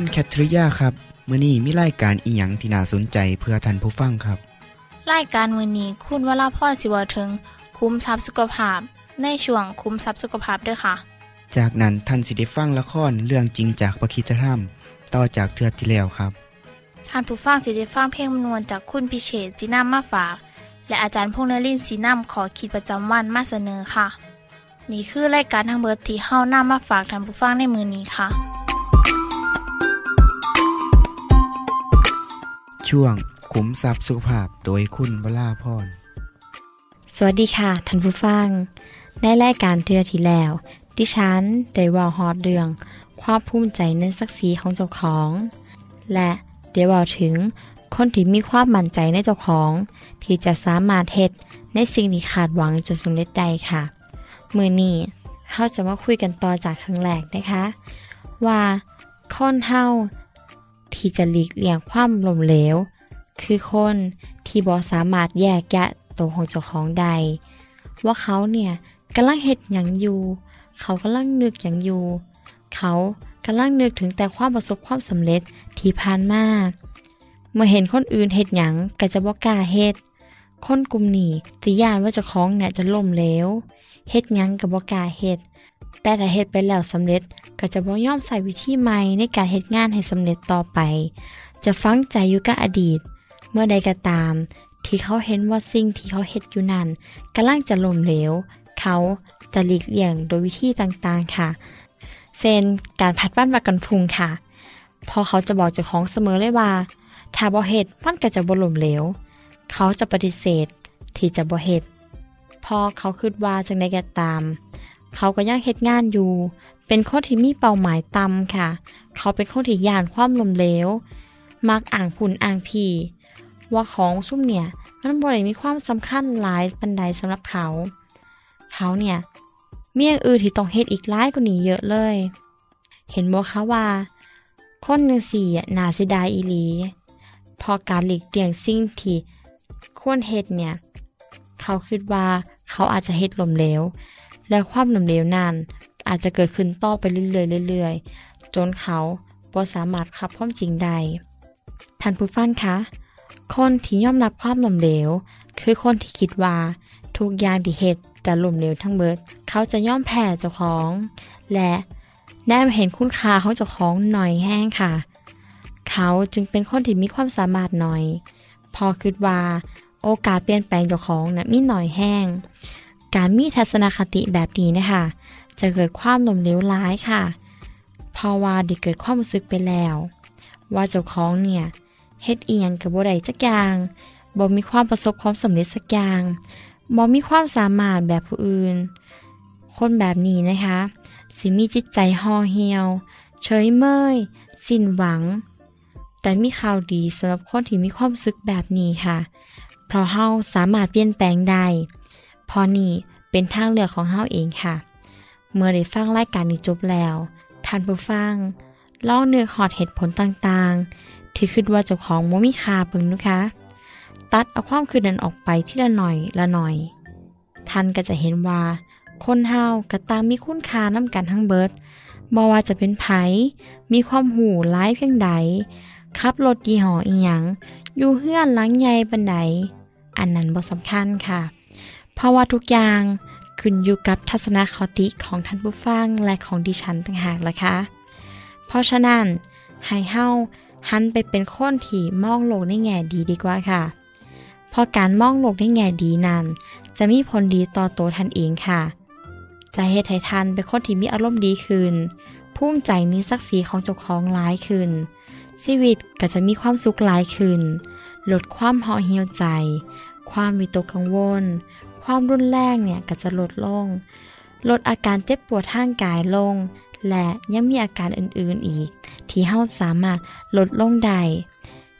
คุณแคทริยาครับมื้อนี้มีรายการอีหยังที่น่าสนใจเพื่อท่านผู้ฟังครับรายการมือนี้คุณวราพรสิวถึง คุ้มทรัพย์สุขภาพ ในช่วงคุ้มทรัพย์สุขภาพด้วยค่ะ จากนั้นท่านสิได้ฟังละครเรื่องจริงจากประคีตธรรม ต่อจากเทือกที่แล้วครับท่านผู้ฟังสิได้ฟังเพลงมนวนจากคุณพิเชษจีนัมมาฝาก และอาจารย์พงษ์นรินทร์สีนัมขอขีดประจำวันมาเสนอค่ะ นี่คือรายการทางเบิร์ดที่เฮ้านํมาฝากท่านผู้ฟังในมือนี้ค่ะ ช่วงขุมทรัพย์สุขภาพโดยคุณวราพรสวัสดีค่ะท่านผู้ฟัง ในรายการเทือที่แล้ว ดิฉันได้ว่าฮอดเรื่อง ความภูมิใจในศักดิ์ศรีของเจ้าของ และได้เว่าถึงคนที่มีความมั่นใจในเจ้าของ ที่จะสามารถเฮ็ดในสิ่งที่ขาดหวังจนสำเร็จได้ค่ะ มือนี้เราจะมาคุยกันต่อจากครั้งแรกนะคะ ว่าคนเฮา ที่จะหลีกเลี่ยงความล้มเหลว คือคนที่บ่สามารถแยกแยะตัวของเจ้าของใด ว่าเขาเนี่ยกำลังเฮ็ดหยังอยู่ เขากำลังนึกหยังอยู่ เขากำลังนึกถึงแต่ความประสบความสำเร็จที่ผ่านมาเมื่อเห็นคนอื่นเฮ็ดหยังก็จะบ่กล้าเฮ็ดคนกลุ่มนี้สิย่านว่าเจ้าของเนี่ยจะล่มเหลวเฮ็ดหยังก็บ่กล้าเฮ็ด แต่ถ้าเฮ็ดไปแล้วสำเร็จก็จะบ่ยอมใส่วิธีใหม่ในการเฮ็ดงานให้สำเร็จต่อไป จะฟังใจอยู่กับอดีต เมื่อใดก็ตาม ที่เขาเห็นว่าสิ่งที่เขาเฮ็ดอยู่นั้นกำลังจะล่มเหลว เขาจะหลีกเลี่ยงโดยวิธีต่างๆค่ะเช่นการพัดบ้านวักกันพุงค่ะ พอเขาจะบอกเจ้าของเสมอเลยว่า ถ้าบ่เฮ็ดมันก็จะบ่ล่มเหลว เขาจะปฏิเสธที่จะบ่เฮ็ดพอเขาคิดว่าจังไดก็ตาม เขาก็ยังเฮ็ดงานอยู่ เป็นคนที่มีเป้าหมายต่ำค่ะ เขาเป็นคนที่ย่านความล้มเหลว มักอ่างผุนอ่างพีว่าของซุ่มเนี่ยมันบ่ได้มีความสำคัญหลายปันใดสำหรับเขา เขาเนี่ยมีอย่างอื่นที่ต้องเฮ็ดอีกหลายกว่านี้เยอะเลย เห็นบ่คะว่า คนจังสี่น่าเสียดายอีหลี พอการหลีกเลี่ยงสิ่งที่ควรเฮ็ดเนี่ย เขาคิดว่าเขาอาจจะเฮ็ดลมเหลว และความล้มเหลวนั้นอาจจะเกิดขึ้นต่อไปเรื่อยๆเรื่อยๆ จนเขาบ่สามารถขับความจริงได้ท่านผู้ฟังคะ คนที่ยอมรับความล้มเหลว คือคนที่คิดว่าทุกอย่างที่เฮ็ดจะล้มเหลวทั้งเบิด เขาจะย่อมแพ้เจ้าของ และได้มเห็นคุณค่าของเจ้าของหน่อยแห้งค่ะ เขาจึงเป็นคนที่มีความสามารถหน่อย พอคิดว่า โอกาสเปลี่ยนแปลงเจ้าของนะ่ะมีหน่อยแห้ง การมีทัศนคติแบบนี้นะคะ จะเกิดความหลมเหลวร้ายค่ะ เพราะว่าได้เกิดความรู้สึกไปแล้ว ว่าเจ้าของเนี่ยเฮ็ดเอียงกับบ่ได้จักอย่างบ่มีความประสบความสำเร็จสักอย่างบ่มีความสามารถแบบผู้อื่น คนแบบนี้นะคะ สิมีจิตใจห่อเหี่ยว เฉยเมยสิ้นหวัง แต่มีข่าวดีสำหรับคนที่มีความรู้สึกแบบนี้ค่ะ เพราะเฮาสามารถเปลี่ยนแปลงได้ พอนี่เป็นทางเลือกของเฮาเองค่ะ เมื่อได้ฟังรายการนี้จบแล้ว ท่านผู้ฟังลองเนื้อหอดเหตุผลต่างๆ ที่คิดว่าเจ้าของบ่มีคาเบิ่งนะคะ ตัดเอาความคืนนั้นออกไปที่ละหน่อยละหน่อย ท่านก็จะเห็นว่า คนเฮากระตางมีคุณค่าน้ำกันทั้งเบิดบ่ว่าจะเป็นไผมีความหูร้ายเพียงใดขับรถยี่ห้ออีหยังอยู่เฮือนหลังใหญ่ปันใดอันนั้นบ่สำคัญค่ะ เพราะว่าทุกอย่างขึ้นอยู่กับทัศนคติของท่านผู้ฟังและของดิฉันต่างหากล่ะค่ะเพราะฉะนั้นให้เฮาหันไปเป็นคนที่มองโลกในแง่ดีดีกว่าค่ะ เพราะการมองโลกในแง่ดีนั้น จะมีผลดีต่อตัวท่านเองค่ะ จะเฮ็ดให้ท่านเป็นคนที่มีอารมณ์ดีขึ้นภูมิใจในศักดิ์ศรีของเจ้าของหลายขึ้น ชีวิตก็จะมีความสุขหลายขึ้น ลดความห่อเหี่ยวใจ ความวิตกกังวล ความรุนแรงเนี่ยก็จะลดลง ลดอาการเจ็บปวดทางกายลง และยังมีอาการอื่นๆอีก ที่เฮาสามารถลดลงได้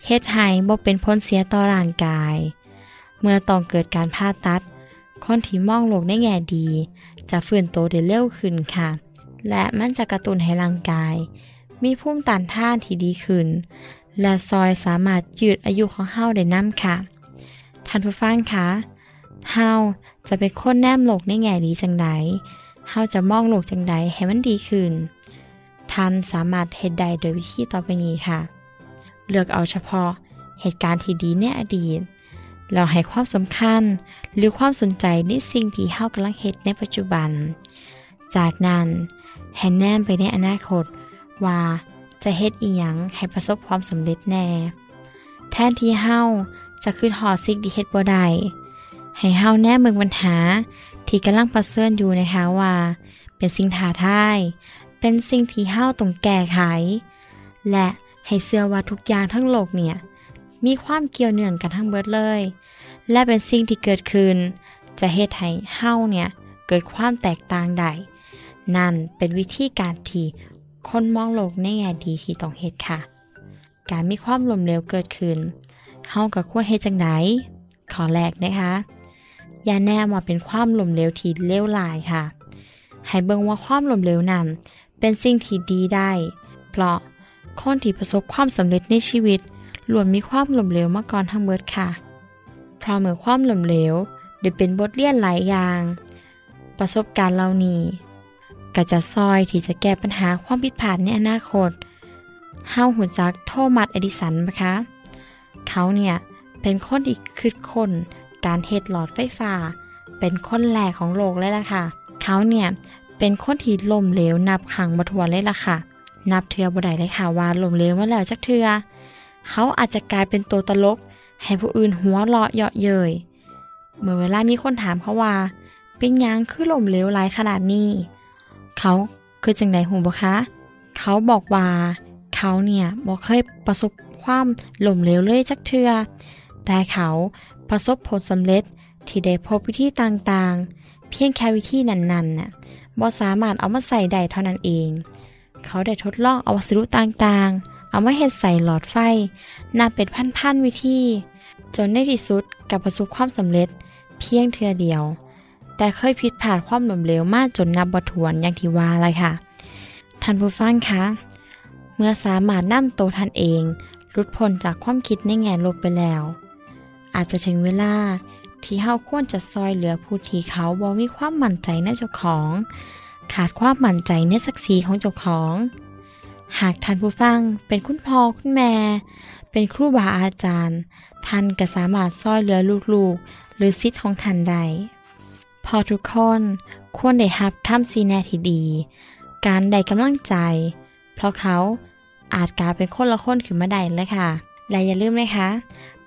เฮ็ดให้บ่เป็นผลเสียต่อร่างกาย เมื่อต้องเกิดการผ่าตัด คนที่มองโลกในแง่ดี จะฟื้นโตได้เร็วขึ้นค่ะ และมันจะกระตุ้นให้ร่างกาย มีภูมิต้านทานที่ดีขึ้น และซอยสามารถยืดอายุของเฮาได้นํค่ะ ท่านผู้ฟังคะ เฮาจะเป็นคนแนมโลกในแง่ดีจังไดเฮาจะมองโลกจังไดให้มันดีขึ้น ท่านสามารถเฮ็ดได้โดยวิธีต่อไปนี้ค่ะ เลือกเอาเฉพาะเหตุการณ์ที่ดีในอดีต เราให้ความสำคัญหรือความสนใจในสิ่งที่เฮากำลังเฮ็ดในปัจจุบัน จากนั้นให้แนมไปในอนาคตว่าจะเฮ็ดอีหยังให้ประสบความสำเร็จแน่ แทนที่เฮาจะขึ้นหอดสิ่งที่เฮ็ดบ่ได้ ให้เฮาแนมเมืองปัญหา ที่กำลังประเสริญอยู่นะคะว่า เป็นสิ่งท้าทาย เป็นสิ่งที่เฮาต้องแก้ไข และให้เชื่อว่าทุกอย่างทั้งโลกเนี่ย มีความเกี่ยวเนื่องกันทั้งเบิดเลย และเป็นสิ่งที่เกิดขึ้น จะเฮ็ดให้เฮาเนี่ย เกิดความแตกต่างได้นั่นเป็นวิธีการที่คนมองโลกในแง่ดีที่ต้องเฮ็ดค่ะ การมีความล้มเหลวเกิดขึ้นเฮาก็ควรเฮ็ดจังไดขอแรกนะคะ อย่าแนมว่าเป็นความหล้มเหลวที่เลวร้ายค่ะ ให้เบิ่งว่าความหล้มเหลวนั้น เป็นสิ่งที่ดีได้ เพราะคนที่ประสบความสำเร็จในชีวิตล้วนมีความหล้มเหลวมาก่อนทั้งเบิดค่ะเพราะเมื่อความหล้มเหลวได้เป็นบทเรียนหลายอย่าง ประสบการณ์เหล่านี้ก็จะซอยที่จะแก้ปัญหาความผิดพลาดในอนาคตเฮาหูจักโทมัสเอดิสันนะคะ เขาเนี่ยเป็นคนที่คิดคน การเฮ็ดหลอดไฟฟ้า เป็นคนแรกของโลกเลยล่ะค่ะ เขาเนี่ยเป็นคนที่ล่มเหลวนับขังบัทวนเลยล่ะค่ะ นับเทือบ่ได้เลยค่ะว่าล่มเหลวมาแล้วจักเทือ เขาอาจจะกลายเป็นตัวตลก ให้ผู้อื่นหัวเราะเยาะเย้ยเมื่อเวลามีคนถามเขาว่า เป็นยังคือล่มเหลวหลายขนาดนี้ เขาคือจังไดหูบ่คะ เขาบอกว่าเขาเนี่ยบ่เคยประสบความล่มเหลวเลยจักเทือ แต่เขา ประสบผลสำเร็จที่ได้พบวิธีต่างๆ เพียงแค่วิธีนั้นๆน่ะบ่สามารถเอามาใส่ได้เท่านั้นเอง เขาได้ทดลองเอาวัสดุต่างๆ เอามาเฮ็ดใส่หลอดไฟนับเป็นพันๆวิธี จนในที่สุดกับประสบความสำเร็จเพียงเทือเดียว แต่เคยผิดพลาดความหล้มเหลวมากจนนับบ่ถ้วนอย่างที่ว่าเลยค่ะ ท่านผู้ฟังคะเมื่อสามารถนำตัวท่านเองหลุดพ้นจากความคิดในแง่ลบไปแล้ว อาจจะถึงเวลา ที่เฮาควรจะซอยเหลือผู้ที่เขาบ่มีความมั่นใจในเจ้าของ ขาดความมั่นใจในศักดิ์ศรีของเจ้าของ หากท่านผู้ฟังเป็นคุณพ่อคุณแม่ เป็นครูบาอาจารย์ ท่านก็สามารถซอยเหลือลูกๆ หรือสิทของท่านได้พอทุกคนควรได้รับคำซีแนที่ดี การได้กำลังใจ เพราะเขาอาจกลายเป็นคนละคนขึ้นมาได้เลยค่ะ และอย่าลืมนะคะ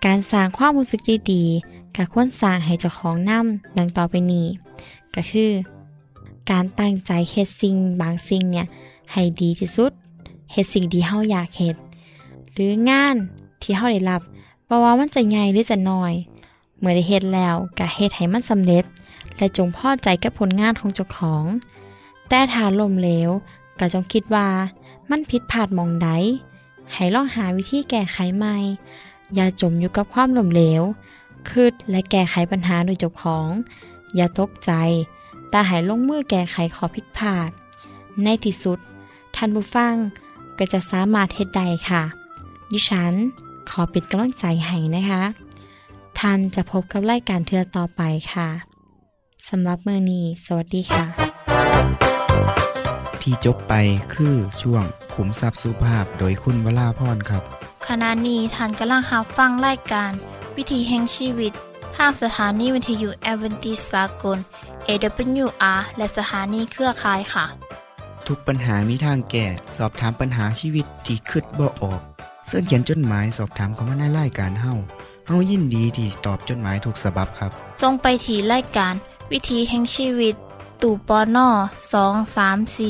การสร้างความรู้สึกดีๆกับควรสร้างให้เจ้าของนำดังต่อไปนี้ ก็คือ การตั้งใจเฮ็ดสิ่งบางสิ่งเนี่ยให้ดีที่สุดเฮ็ดสิ่งที่เฮาอยากเฮ็ดหรืองานที่เฮาได้รับบ่ว่ามันจะใหญ่หรือจะน้อย เมื่อได้เฮ็ดแล้วก็เฮ็ดให้มันสำเร็จ และจงพอใจกับผลงานของเจ้าของ แต่ถ้าล้มเหลวก็จงคิดว่ามันผิดพลาดหมองใดให้ลองหาวิธีแก้ไขใหม่ อย่าจมอยู่กับความล้มเหลวคิดและแก้ไขปัญหาโดยจ้าของ อย่าตกใจ แต่ให้ลงมือแก้ไขขอผิดพลาด ในที่สุด ท่านผู้ฟังก็จะสามารถเฮ็ดได้ค่ะ ดิฉัน ขอเป็นกำลังใจให้นะคะ ท่านจะพบกับรายการเทือต่อไปค่ะสำหรับเมื่อนี้ สวัสดีค่ะ ที่จบไปคือช่วงขุมทรัพย์สุภาพโดยคุณวราพรครับ ขณะนี้ท่านกำลังรับฟังรายการ วิถีแห่งชีวิตทางสถานีวิทยุแอเวนติสากล AWR และสถานีเครือข่ายค่ะ ทุกปัญหามีทางแก้ สอบถามปัญหาชีวิตที่คืดบ่ออก เสินเขียนจดหมายสอบถามเขามาในรายการเฮาเฮายินดีที่ตอบจดหมายถูกสาบับครับทรงไปถีรายการ วิธีแห่งชีวิต ตู่ปอน่อสองสามสี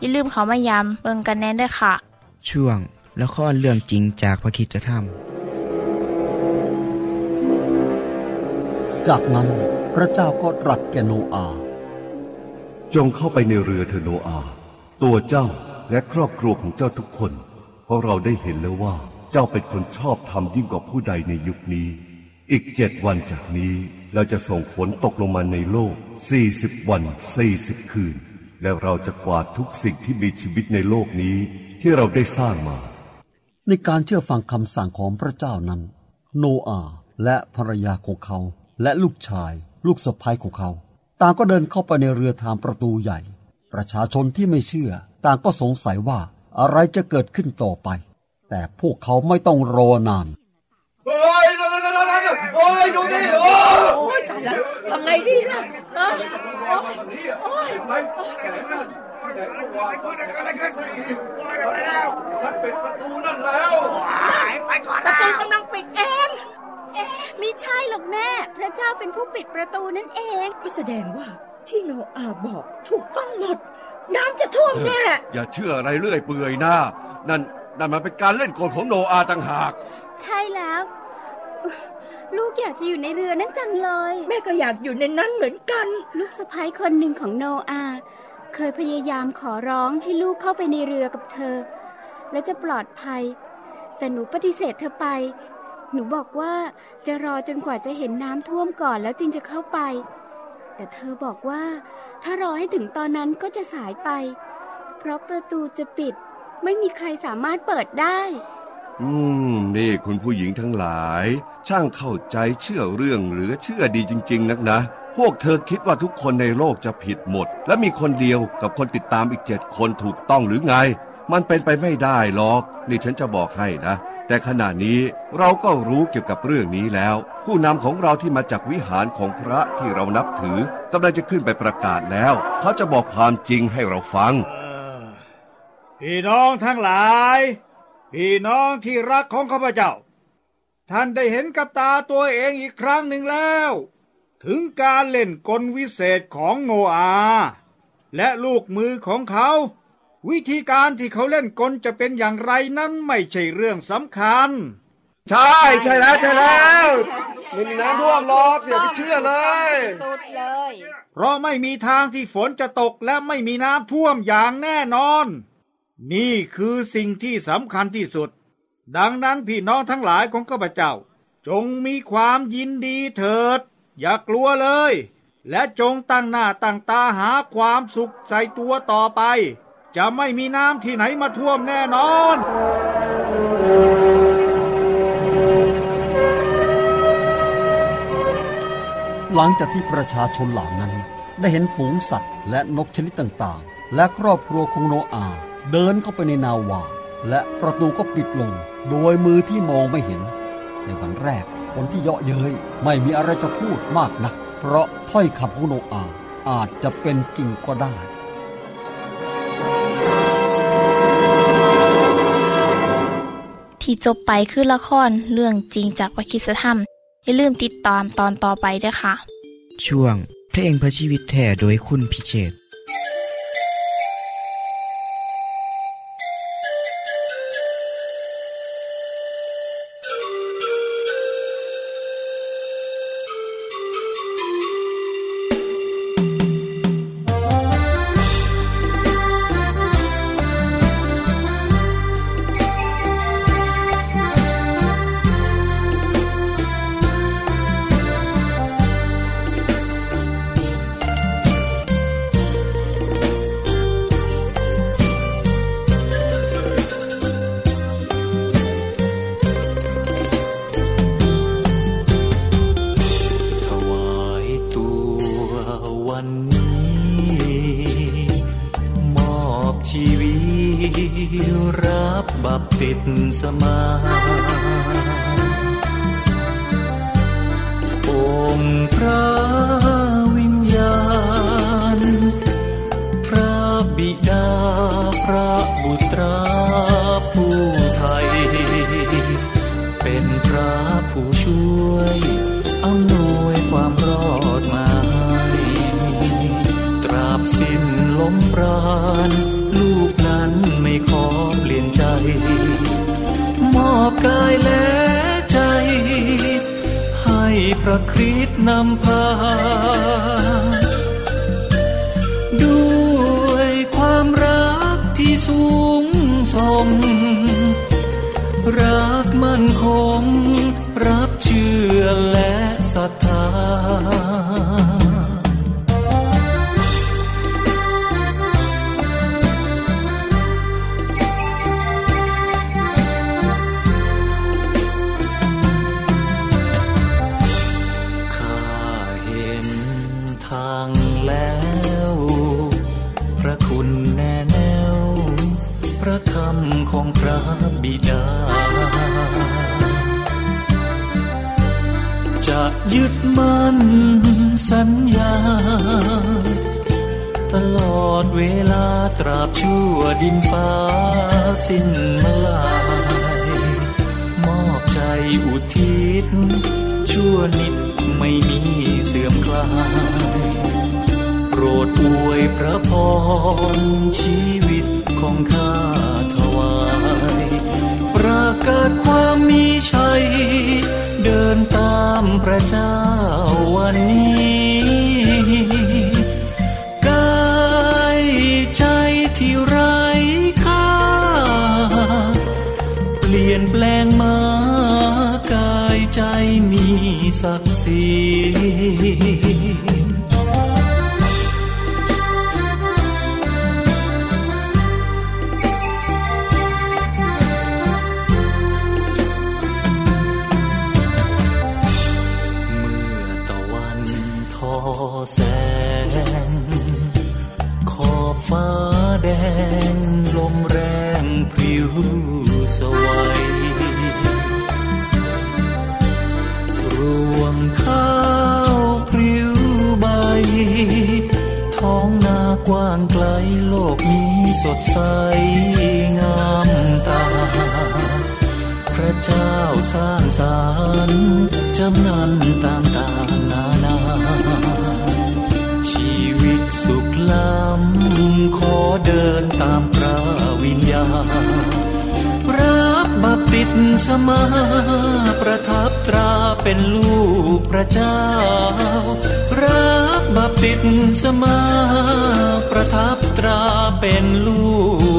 อย่าลืมเขามายามเบิงกันแน่นด้วยค่ะ ช่วงละครเรื่องจริงจากพระคิดจะทจากนั้นพระเจ้าก็ตรัสแก่โนอาห์จงเข้าไปในเรือเถอะโนอาห์ตัวเจ้าและครอบครัวของเจ้าทุกคน เพราะเราได้เห็นแล้วว่าเจ้าเป็นคนชอบธรรมยิ่งกว่าผู้ใดในยุคนี้ อีกเจ็ดวันจากนี้เราจะส่งฝนตกลงมาในโลกสี่สิบวันสี่สิบคืน และเราจะกวาดทุกสิ่งที่มีชีวิตในโลกนี้ที่เราได้สร้างมา ในการเชื่อฟังคำสั่งของพระเจ้านั้น โนอาและภรรยาของเขา และลูกชาย ลูกสะพ้ายของเขา ต่างก็เดินเข้าไปในเรือทางประตูใหญ่ ประชาชนที่ไม่เชื่อ ต่างก็สงสัยว่าอะไรจะเกิดขึ้นต่อไป แต่พวกเขาไม่ต้องรอนาน โอ้ยดูดิโอ้โอ้ยตายแล้วทำไงดีล่ะฮะโอ้ยไม่แสงนั่นแสงสว่างก็ได้กันได้แค่สี่แล้วมันปิดประตูนั่นแล้วไปก่อนประตูกำลังปิดเองเอ๊ม่ใช่หรอกแม่ พระเจ้าเป็นผู้ปิดประตูนั่นเอง ก็แสดงว่าที่โนอาบอกถูกต้องหมด น้ำจะท่วมแน่อย่าเชื่ออะไรเรื่อยเปื่อยนะนั่นนั่นมันเป็นการเล่นกลของโนอาต่างหาก ใช่แล้ว ลูกอยากจะอยู่ในเรือนั่นจังเลย แม่ก็อยากอยู่ในนั้นเหมือนกัน ลูกสะพ้ายคนหนึ่งของโนอาห์เคยพยายามขอร้องให้ลูกเข้าไปในเรือกับเธอ และจะปลอดภัย แต่หนูปฏิเสธเธอไป หนูบอกว่าจะรอจนกว่าจะเห็นน้ำท่วมก่อนแล้วจึงจะเข้าไป แต่เธอบอกว่า ถ้ารอให้ถึงตอนนั้นก็จะสายไป เพราะประตูจะปิดไม่มีใครสามารถเปิดได้ อืม นี่คุณผู้หญิงทั้งหลาย ช่างเข้าใจเชื่อเรื่องหรือเชื่อดีจริง ๆ นักนะ พวกเธอคิดว่าทุกคนในโลกจะผิดหมด และมีคนเดียวกับคนติดตามอีกเจ็ดคนถูกต้องหรือไง มันเป็นไปไม่ได้หรอก นี่ฉันจะบอกให้นะ แต่ขณะนี้เราก็รู้เกี่ยวกับเรื่องนี้แล้ว ผู้นำของเราที่มาจากวิหารของพระที่เรานับถือกำลังจะขึ้นไปประกาศแล้ว เขาจะบอกความจริงให้เราฟังพี่น้องทั้งหลาย พี่น้องที่รักของข้าพเจ้า ท่านได้เห็นกับตาตัวเองอีกครั้งหนึ่งแล้ว ถึงการเล่นกลวิเศษของโนอาห์และลูกมือของเขา วิธีการที่เขาเล่นกลจะเป็นอย่างไรนั้นไม่ใช่เรื่องสำคัญ ใช่ใช่แล้วใช่แล้วไม่มีน้ำท่วมหรอกอย่าไปเชื่อเลย สุดเลย เพราะไม่มีทางที่ฝนจะตกและไม่มีน้ำท่วมอย่างแน่นอน นี่คือสิ่งที่สำคัญที่สุด ดังนั้นพี่น้องทั้งหลายของข้าพเจ้า จงมีความยินดีเถิด อย่ากลัวเลย และจงตั้งหน้าตั้งตาหาความสุขใส่ตัวต่อไป จะไม่มีน้ำที่ไหนมาท่วมแน่นอนหลังจากที่ประชาชนเหล่านั้นได้เห็นฝูงสัตว์และนกชนิดต่างๆ และครอบครัวของโนอาห์ เดินเข้าไปในนาวา และประตูก็ปิดลง โดยมือที่มองไม่เห็น ในวันแรกคนที่เยาะเย้ยไม่มีอะไรจะพูดมากนัก เพราะถ้อยคำของโนอาห์อาจจะเป็นจริงก็ได้ที่จบไปคือละครเรื่องจริงจากวิคิสธรรม อย่าลืมติดตามตอนต่อไปด้วยค่ะ ช่วงเพลงพระชีวิตแท่โดยคุณพิเชษ บิดาพระบุตราผู้ไทย เป็นพระผู้ช่วยอำนวยความรอดมาให้ตราบสิ้นลมปราณ ลูกนั้นไม่ขอเปลี่ยนใจ มอบกายและใจ ให้พระคริสต์นำพา รักมั่นคง รับเชื่อและศรัทธาข้าเห็นทางแล้วพระคุณแน่วพระคำของพระบิดา ยึดมั่นสัญญา ตลอดเวลาตราบชั่วดินฟ้าสิ้นมลาย มอบใจอุทิศ ชั่วนิดไม่มีเสื่อมคลาย โปรดอวยพระพรชีวิตของข้าถวาย ประกาศความมีชัย เดินตามพระเจ้าวันนี้กายใจที่ไร้ค่าเปลี่ยนแปลงมากายใจมีศักดิ์ศรี งามตา พระเจ้าสร้างสรรค์จำนันต่าง สมาประทับตราเป็นลูกพระเจ้า รับบัพติศมาประทับตราเป็นลู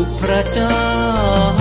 กพระเจ้า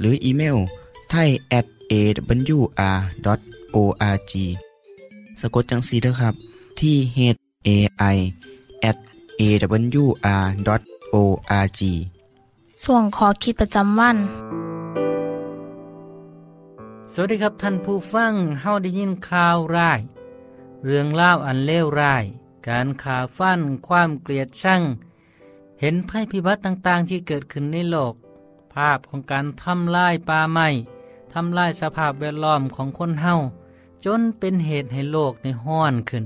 หรืออีเมลไทย at awr.org สะกดจังสีด้วยครับ ที่ h a i at awr.org ส่วนขอคิดประจำวัน สวัสดีครับท่านผู้ฟังเฮาได้ยินข่าวร้าย เรื่องเล่าวอันเลวร้าย การขาฟันความเกลียดชัง เห็นภัยพิบัติต่างๆ ที่เกิดขึ้นในโลก ภาพของการทำลายป่าไม้ทำลายสภาพแวดล้อมของคนเฮาจนเป็นเหตุให้โลกในห้อนขึ้น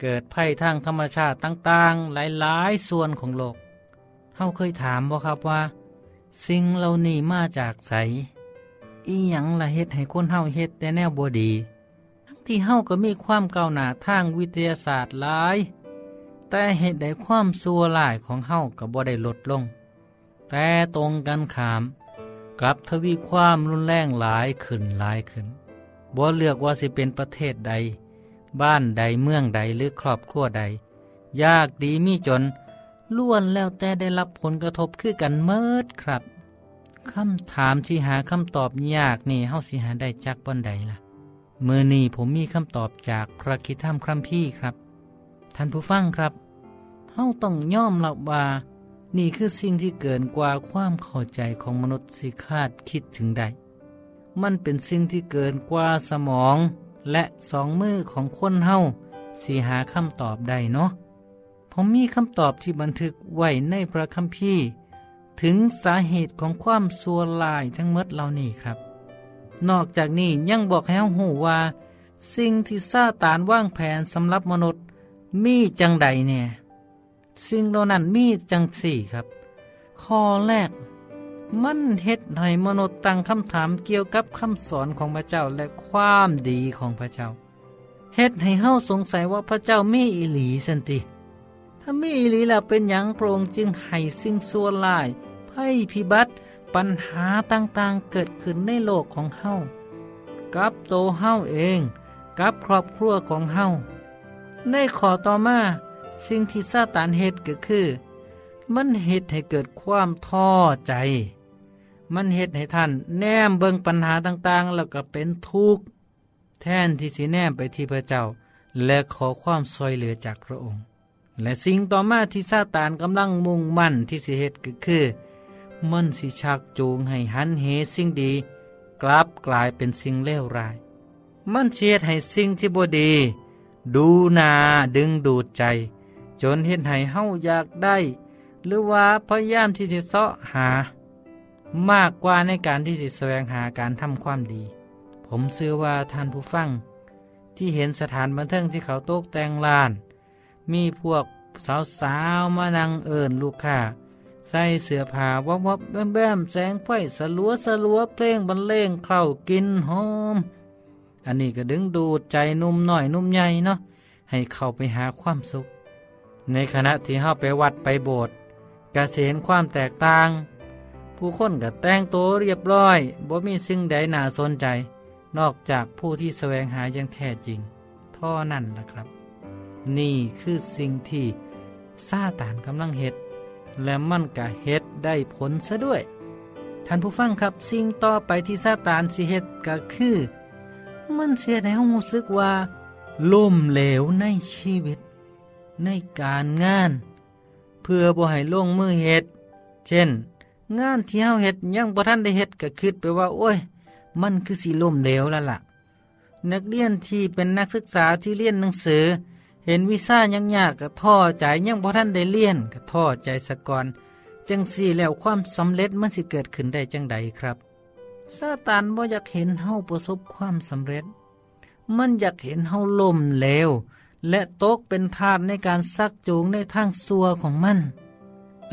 เกิดภัยทางธรรมชาติต่างๆ หลายๆ ส่วนของโลกเฮาเคยถามบ่ครับว่า สิ่งเหล่านี้มาจากไสอีหยังละเฮ็ดให้คนเฮาเฮ็ดแต่แนวบ่ดี ทั้งที่เฮาก็มีความก้าวหน้าทางวิทยาศาสตร์หลาย แต่เหตุใดความชั่วร้ายของเฮาก็บ่ได้ลดลง แต่ตรงกันขาม กลับทวีความรุนแรงหลายขึ้นหลายขึ้นบ่เลือกว่าสิเป็นประเทศใด บ้านใดเมืองใดหรือครอบครัวใด ยากดีมีจนล้วนแล้วแต่ได้รับผลกระทบคือกันเมิดครับคำถามที่หาคำตอบยากนี่เฮาสิหาได้จากบนใดล่ะเมื่อนี้ผมมีคำตอบจากพระคิดธรรมครัมพี่ครับ ท่านผู้ฟังครับเฮาต้องย่อมรับว่า นี่คือสิ่งที่เกินกว่าความเข้าใจของมนุษย์สิคาดคิดถึงได้มันเป็นสิ่งที่เกินกว่าสมอง และสองมือของคนเฮาสีหาคำตอบได้เนาะผมมีคำตอบที่บันทึกไว้ในพระคัมภีร์ถึงสาเหตุของความสัวลายทั้งหมดเหล่านี้ครับ นอกจากนี้ยังบอกให้เฮาหูว่า สิ่งที่ซาตานว่างแผนสำหรับมนุษย์มีจังใดเนี่ย สิ่งเหล่านั้นมีจังสี่ครับ ข้อแรก มันเฮ็ดให้มนุษย์ตั้งคำถามเกี่ยวกับคำสอนของพระเจ้าและความดีของพระเจ้าเฮ็ดให้เฮาสงสัยว่าพระเจ้ามีอิหลีสันติ ถ้ามีอิหลีแล้วเป็นหยังโปรงจึงให้สิ่งซัวลายภัยพิบัติปัญหาต่างๆเกิดขึ้นในโลกของเฮากับโตเฮาเอง กับครอบครัวของเฮาในข้อต่อมา สิ่งที่ซาตานเฮ็ดก็คือ มันเฮ็ดให้เกิดความท้อใจ มันเฮ็ดให้ท่านแนมเบิงปัญหาต่างๆ แล้วก็เป็นทุกข์แทนที่สิแนมไปที่พระเจ้า และขอความช่วยเหลือจากพระองค์ และสิ่งต่อมาที่ซาตานกำลังมุ่งมั่นที่สิเฮ็ดก็คือ มันสิชักจูงให้หันเหสิ่งดี กลับกลายเป็นสิ่งเลวร้าย มันเชียดให้สิ่งที่บดีดูนาดึงดูดใจ จนเห็นให้เฮาอยากได้ หรือว่าพยายามที่จะเสาะหา มากกว่าในการที่จะแสวงหาการทำความดี ผมเชื่อว่าท่านผู้ฟัง ที่เห็นสถานบันเทิงที่เขาโต๊กแต่งลาน มีพวกสาวๆมานั่งเอิญลูกค้าใส่เสื้อผ้าวับวับแบมแบมแสงไฟสลัวสลัวเพลงบรรเลงเข้ากินหอม อันนี้ก็ดึงดูดใจนุ่มหน่อยนุ่มใหญ่เนาะให้เข้าไปหาความสุข ในขณะที่เฮาไปวัดไปโบสถ์กะเห็นความแตกต่าง ผู้คนก็แต่งตัวเรียบร้อยบ่มีสิ่งใดน่าสนใจ นอกจากผู้ที่แสวงหาอย่างแท้จริงท่อนั่นล่ะครับ นี่คือสิ่งที่ซาตานกำลังเฮ็ดและมันก็เฮ็ดได้ผลซะด้วย ท่านผู้ฟังครับสิ่งต่อไปที่ซาตานสิเฮ็ดก็คือ มันเสียในห้องรู้สึกว่าล่มเหลวในชีวิต ในการงาน เพื่อบ่ให้ลงมือเฮ็ดเช่น งานที่เฮาเฮ็ดยังบ่ทันได้เฮ็ดก็คิดไปว่า โอ้ย มันคือสิล่มเหลวแล้วล่ะ นักเรียนที่เป็นนักศึกษาที่เรียนหนังสือ เห็นวิซ่ายังยากก็ท้อใจยังบ่ทันได้เรียนก็ท้อใจสะก่อนจังสี่แล้วความสำเร็จมันสิเกิดขึ้นได้จังใดครับซาตานบ่อยากเห็นเฮาประสบความสำเร็จ มันอยากเห็นเฮาล่มเหลว และตกเป็นทาสในการซักจูงในทางซัวของมัน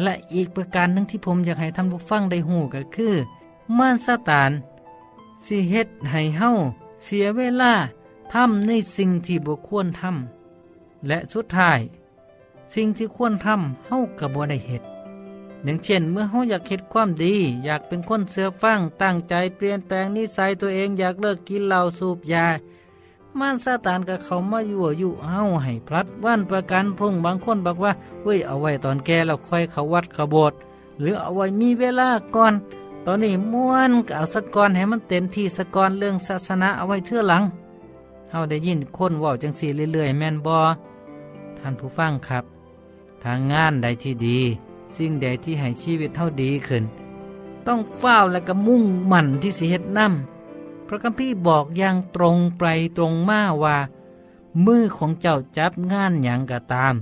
และอีกประการหนึ่งที่ผมอยากให้ท่านผู้ฟังได้หูก็คือม่ารซาตานสิเฮ็ดให้เฮาเสียเวลาทำในสิ่งที่บ่ควรทำและสุดท้าย สิ่งที่ควรทำเฮาก็บ่ได้เฮ็ดอย่างเช่น เมื่อเฮาอยากเฮ็ดความดี อยากเป็นคนเสือฟังตั้งใจเปลี่ยนแปลงนิสัยตัวเองอยากเลิกกินเหล้าสูบยา มารซาตานก็เขามายั่วยุเฮาให้พลัดวันประกันพุ่งบางคนบอกว่าเว้ยเอาไว้ตอนแก่แล้วค่อยเขาวัดขบสถ์หรือเอาไว้มีเวลาก่อน ตอนนี้ม่วนก็เอาสกก่อนให้มันเต็มที่สกก่อนเรื่องศาสนาเอาไว้เชื่อหลังเฮาได้ยินคนว้าจังซี่เรื่อยๆ แม่นบ่ท่านผู้ฟังครับ ทางงานใดที่ดี สิ่งใดที่ให้ชีวิตเท่าดีขึ้น ต้องเฝ้าและก็มุ่งมั่นที่สิเฮ็ดนํพ ระคัมภีร์บอกอย่างตรงไปตรงมาว่า มือของเจ้าจับงานอย่างก็ตาม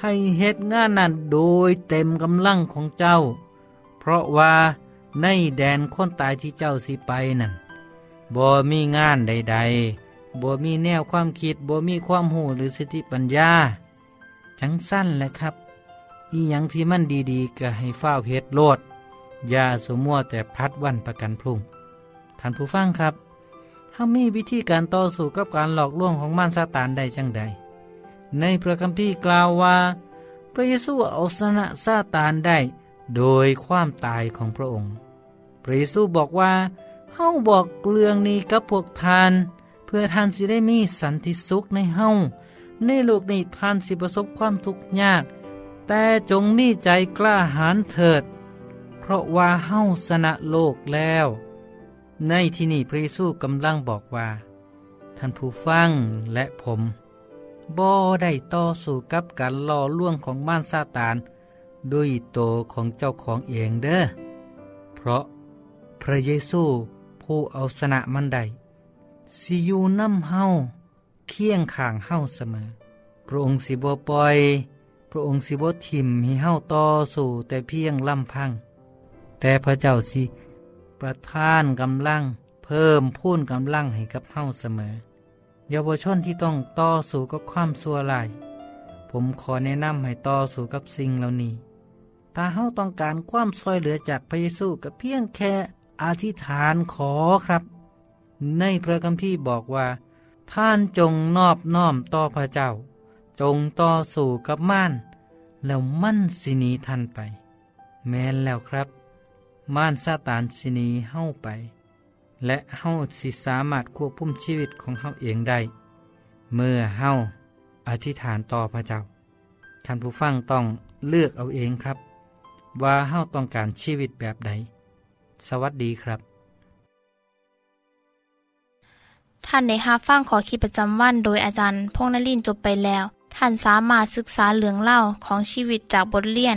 ให้เฮ็ดงานนั้นโดยเต็มกำลังของเจ้า เพราะว่าในแดนคนตายที่เจ้าสิไปนั่นบ่มีงานใด ๆบ่มีแนวความคิดบ่มีความหูหรือสติปัญญา จังสั้นแหละครับอีหยังที่มันดีๆ ก็ให้เฝ้าเฮ็ดโลดอย่าสมัวแต่พัดวันประกันพรุ่ง ท่านผู้ฟังครับเฮามีวิธีการต่อสู้กับการหลอกลวงของมารซาตานได้จังใด ในพระคัมภีร์กล่าวว่า พระเยซูเอาชนะซาตานได้โดยความตายของพระองค์ พระเยซูบอกว่าเฮาบอกเรื่องนี้กับพวกทาน เพื่อท่านสิได้มีสันติสุขในเฮาในโลกนี้ท่านสิประสบความทุกข์ยาก แต่จงมีใจกล้าหาญเถิด เพราะว่าเฮาชนะโลกแล้ว ในที่นี้พระเยซูกำลังบอกว่า ท่านผู้ฟังและผมบ่ได้ต่อสู้กับการล่อลวงของม่านซาตานด้วยโตของเจ้าของเองเด้อเพราะพระเยซูผู้เอาชนะมันได้สิอยู่น้ำเฮาเคียงข้างเฮาเสมอ พระองค์สิบ่ปล่อย พระองค์สิบ่ทิมให้เฮาต่อสู้แต่เพียงลำพัง แต่พระเจ้าสิ ประทานกำลัง เพิ่มพูนกำลังให้กับเฮาเสมอ เยาวชนที่ต้องต่อสู้กับความสัวลาย ผมขอแนะนำให้ต่อสู้กับสิ่งเหล่านี้ถ้าเฮาต้องการความช่วยเหลือจากพระเยซูก็เพียงแค่อธิษฐานขอครับ ในพระคัมภีร์บอกว่า ท่านจงนอบน้อมต่อพระเจ้า จงต่อสู้กับม่าน แล้วมั่นสินีท่านไป แม้นแล้วครับ ม่านซาตานสินีเฮาไป และเฮาสิสามารถควบคุมชีวิตของเฮาเองได้ เมื่อเฮาอธิษฐานต่อพระเจ้า ท่านผู้ฟังต้องเลือกเอาเองครับ ว่าเฮาต้องการชีวิตแบบใด สวัสดีครับ ท่านในฮับฟั่งขอคิดประจำวันโดยอาจารย์พงนลินจบไปแล้ว ท่านสามารถศึกษาเหลืองเล่าของชีวิตจากบทเรียน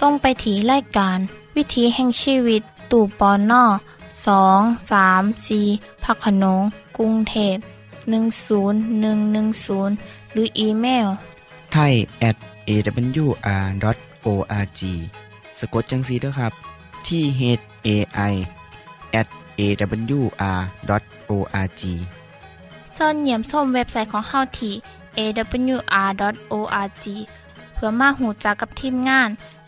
จงไปถีรายการ วิถีแห่งชีวิต ตู่ปอนนอสองสามสีพักขนงกรุงเทพ10110 หรืออีเมลไทย at awr.org สะกดจังสีด้วยครับ ที่ h a i at awr.org ส่วนเหยี่ยมส้มเว็บไซต์ของเฮาที่ awr.org เพื่อมาหูจักกับทีมงาน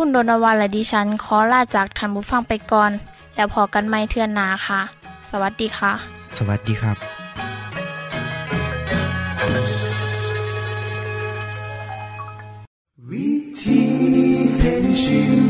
คุณโดนวานและดิฉันขอลาจากทันบุฟังไปก่อน แล้วพอกันไม่เทื่อนนาค่ะ สวัสดีค่ะ สวัสดีครับ วิธีแห่งชีวิต